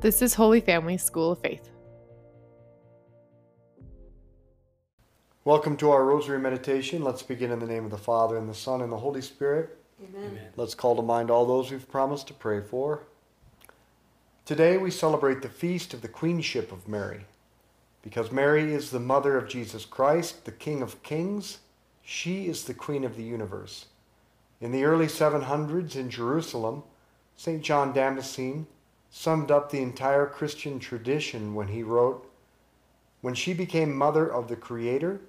This is Holy Family School of Faith. Welcome to our Rosary Meditation. Let's begin in the name of the Father, and the Son, and the Holy Spirit. Amen. Let's call to mind all those we've promised to pray for. Today we celebrate the feast of the Queenship of Mary. Because Mary is the mother of Jesus Christ, the King of Kings, she is the Queen of the universe. In the early 700s in Jerusalem, St. John Damascene summed up the entire Christian tradition when he wrote, When she became mother of the Creator,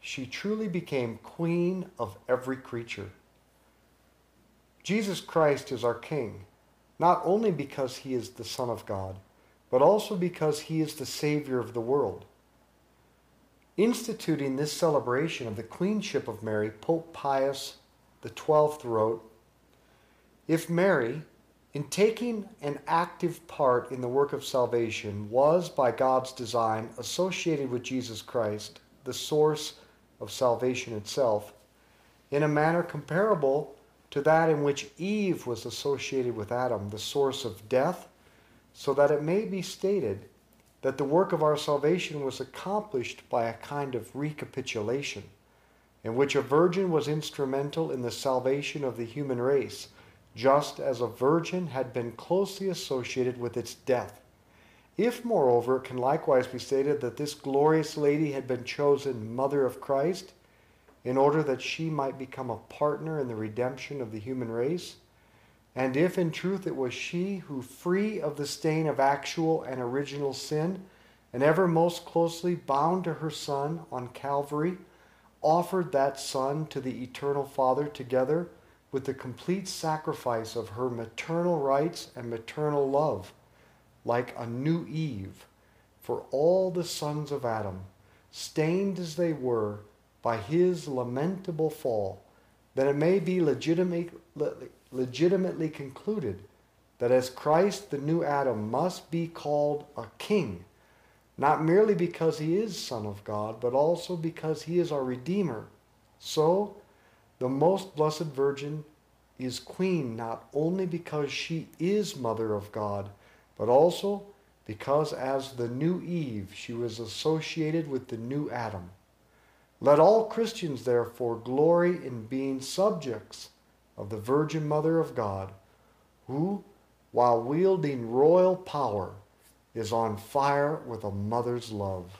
she truly became queen of every creature. Jesus Christ is our King, not only because he is the Son of God, but also because he is the Savior of the world. Instituting this celebration of the Queenship of Mary, Pope Pius XII wrote, If Mary, in taking an active part in the work of salvation, was by God's design associated with Jesus Christ, the source of salvation itself, in a manner comparable to that in which Eve was associated with Adam, the source of death, so that it may be stated that the work of our salvation was accomplished by a kind of recapitulation, in which a virgin was instrumental in the salvation of the human race, just as a virgin had been closely associated with its death. If, moreover, it can likewise be stated that this glorious lady had been chosen Mother of Christ, in order that she might become a partner in the redemption of the human race, and if in truth it was she who, free of the stain of actual and original sin, and ever most closely bound to her Son on Calvary, offered that Son to the Eternal Father together with the complete sacrifice of her maternal rights and maternal love, like a new Eve, for all the sons of Adam, stained as they were by his lamentable fall, that it may be legitimate, legitimately concluded that as Christ the new Adam must be called a king, not merely because he is Son of God, but also because he is our Redeemer. So, the most blessed Virgin is Queen not only because she is Mother of God, but also because as the new Eve she was associated with the new Adam. Let all Christians therefore glory in being subjects of the Virgin Mother of God, who, while wielding royal power, is on fire with a mother's love.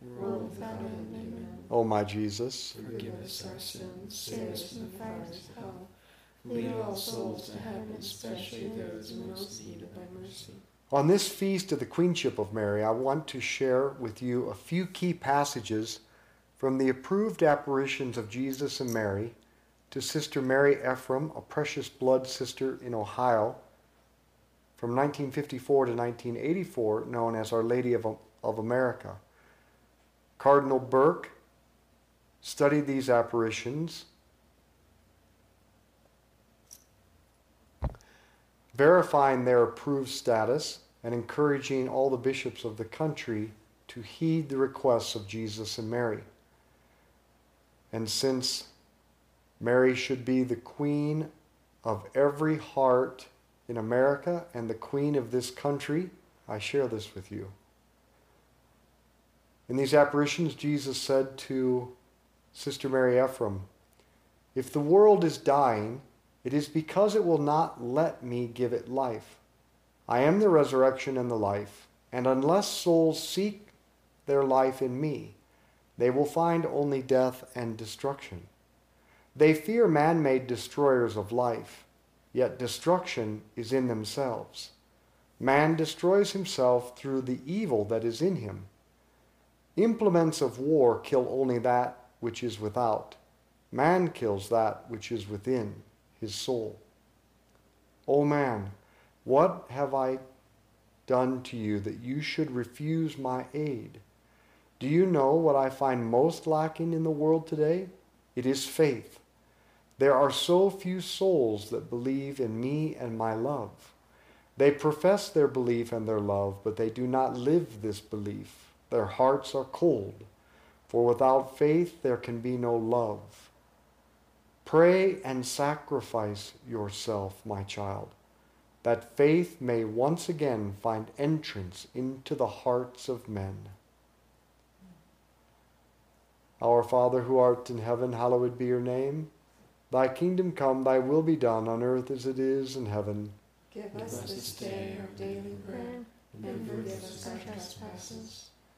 world without end. Amen. O my Jesus, Forgive us our sins, save us from the fires of hell. Lead all souls to heaven, especially those in most need of thy mercy. on this feast of the Queenship of Mary, I want to share with you a few key passages from the approved apparitions of Jesus and Mary to Sister Mary Ephrem, a precious blood sister in Ohio, from 1954 to 1984, known as Our Lady of, of America. Cardinal Burke studied these apparitions, verifying their approved status and encouraging all the bishops of the country to heed the requests of Jesus and Mary. And since Mary should be the queen of every heart in America and the queen of this country, I share this with you. In these apparitions, Jesus said to Sister Mary Ephrem, If the world is dying, it is because it will not let me give it life. I am the resurrection and the life, and unless souls seek their life in me, they will find only death and destruction. They fear man made destroyers of life, yet destruction is in themselves. Man destroys himself through the evil that is in him. Implements of war kill only that which is without. Man kills that which is within his soul. O man, what have I done to you that you should refuse my aid? Do you know what I find most lacking in the world today? It is faith. There are so few souls that believe in me and my love. They profess their belief and their love, but they do not live this belief. Their hearts are cold, for without faith there can be no love. Pray and sacrifice yourself, my child, that faith may once again find entrance into the hearts of men. Our Father who art in heaven, hallowed be your name. Thy kingdom come, thy will be done on earth as it is in heaven. Give us this day our daily bread, and forgive us our trespasses,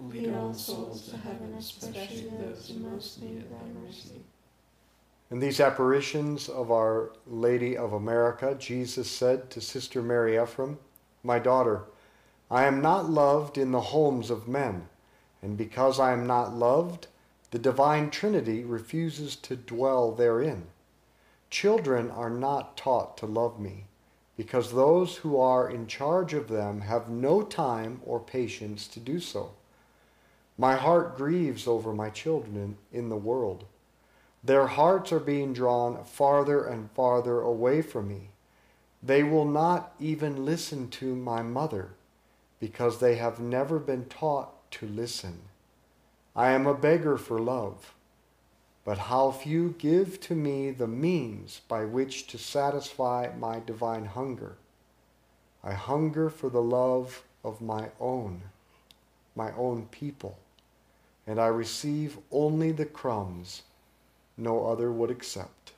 Lead all souls to heaven, especially those in most need of thy mercy. in these apparitions of Our Lady of America, Jesus said to Sister Mary Ephrem, My daughter, I am not loved in the homes of men, and because I am not loved, the divine Trinity refuses to dwell therein. Children are not taught to love me, because those who are in charge of them have no time or patience to do so. My heart grieves over my children in the world. Their hearts are being drawn farther and farther away from me. They will not even listen to my mother because they have never been taught to listen. I am a beggar for love, but how few give to me the means by which to satisfy my divine hunger. I hunger for the love of my own, my own people, and I receive only the crumbs no other would accept.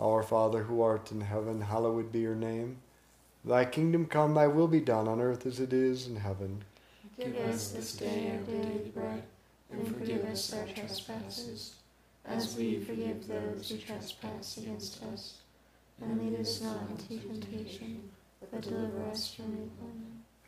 Our Father who art in heaven, hallowed be your name. Thy kingdom come, thy will be done on earth as it is in heaven. Give us this day our daily bread, and forgive us our trespasses, as we forgive those who trespass against us. And lead us not into temptation, but deliver us from evil.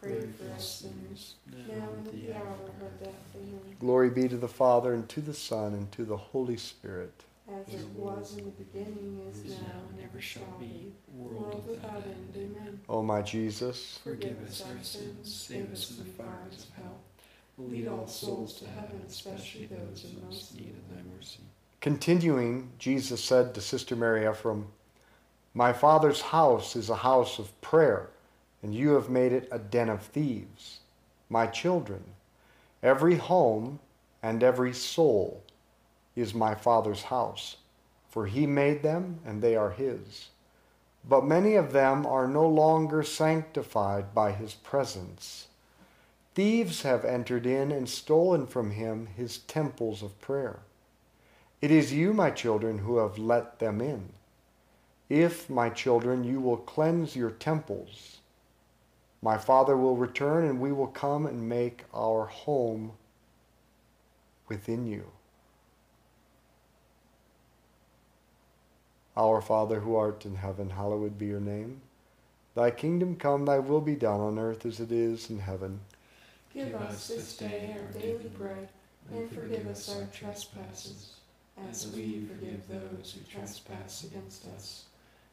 pray for us sinners, now and at the hour of our death. Amen. Glory be to the Father, and to the Son, and to the Holy Spirit. As it was in the beginning, is now, and ever shall be, world without end. Amen. O my Jesus, Forgive us our sins, save us from the fires of hell. Lead all souls to heaven, especially those in most need of thy mercy. continuing, Jesus said to Sister Mary Ephrem, My Father's house is a house of prayer, and you have made it a den of thieves. My children, every home and every soul is my Father's house, for he made them, and they are his. But many of them are no longer sanctified by his presence. Thieves have entered in and stolen from him his temples of prayer. It is you, my children, who have let them in. If, my children, you will cleanse your temples, my Father will return and we will come and make our home within you. Our Father who art in heaven, hallowed be your name. Thy kingdom come, thy will be done on earth as it is in heaven. Give us this day our daily bread, and forgive us our trespasses, as we forgive those who trespass against us.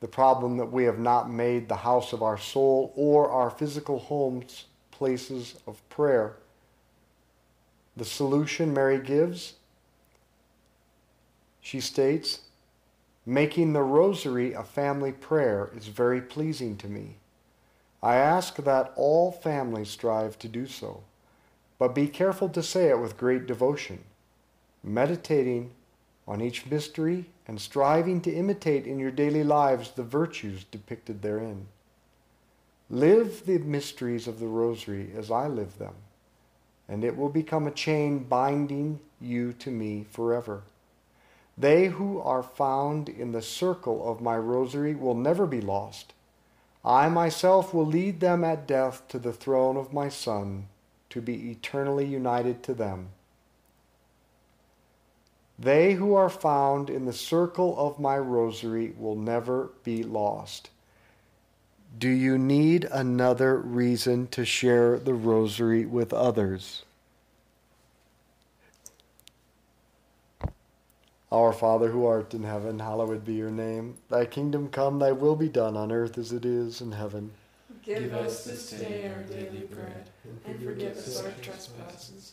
The problem that we have not made the house of our soul or our physical homes places of prayer. The solution Mary gives, she states, making the rosary a family prayer is very pleasing to me. I ask that all families strive to do so, but be careful to say it with great devotion, meditating on each mystery and striving to imitate in your daily lives the virtues depicted therein. Live the mysteries of the Rosary as I live them, and it will become a chain binding you to me forever. They who are found in the circle of my Rosary will never be lost. I myself will lead them at death to the throne of my Son to be eternally united to them. They who are found in the circle of my rosary will never be lost. Do you need another reason to share the rosary with others? Our Father who art in heaven, hallowed be your name. Thy kingdom come, thy will be done on earth as it is in heaven. Give us this day our daily bread, and forgive us our trespasses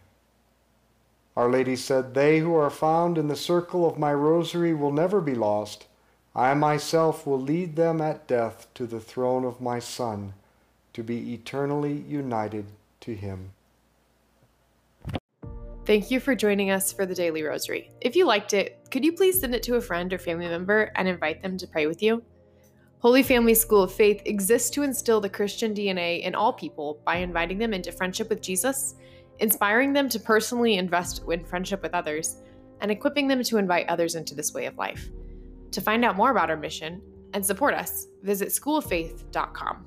Our Lady said, They who are found in the circle of my rosary will never be lost. I myself will lead them at death to the throne of my Son, to be eternally united to him. Thank you for joining us for the Daily Rosary. If you liked it, could you please send it to a friend or family member and invite them to pray with you? Holy Family School of Faith exists to instill the Christian DNA in all people by inviting them into friendship with Jesus, inspiring them to personally invest in friendship with others, and equipping them to invite others into this way of life. To find out more about our mission and support us, visit schooloffaith.com.